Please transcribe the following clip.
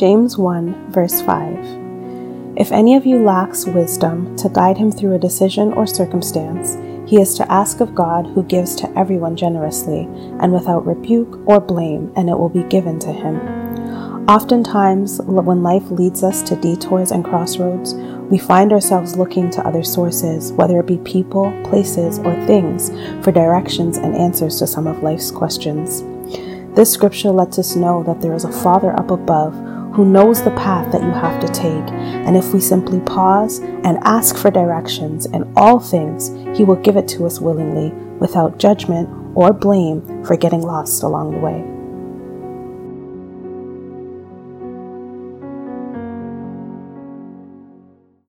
James 1, verse 5. If any of you lacks wisdom to guide him through a decision or circumstance, he is to ask of God, who gives to everyone generously and without rebuke or blame, and it will be given to him. Oftentimes, when life leads us to detours and crossroads, we find ourselves looking to other sources, whether it be people, places, or things, for directions and answers to some of life's questions. This scripture lets us know that there is a Father up above who knows the path that you have to take, and if we simply pause and ask for directions in all things, He will give it to us willingly, without judgment or blame for getting lost along the way.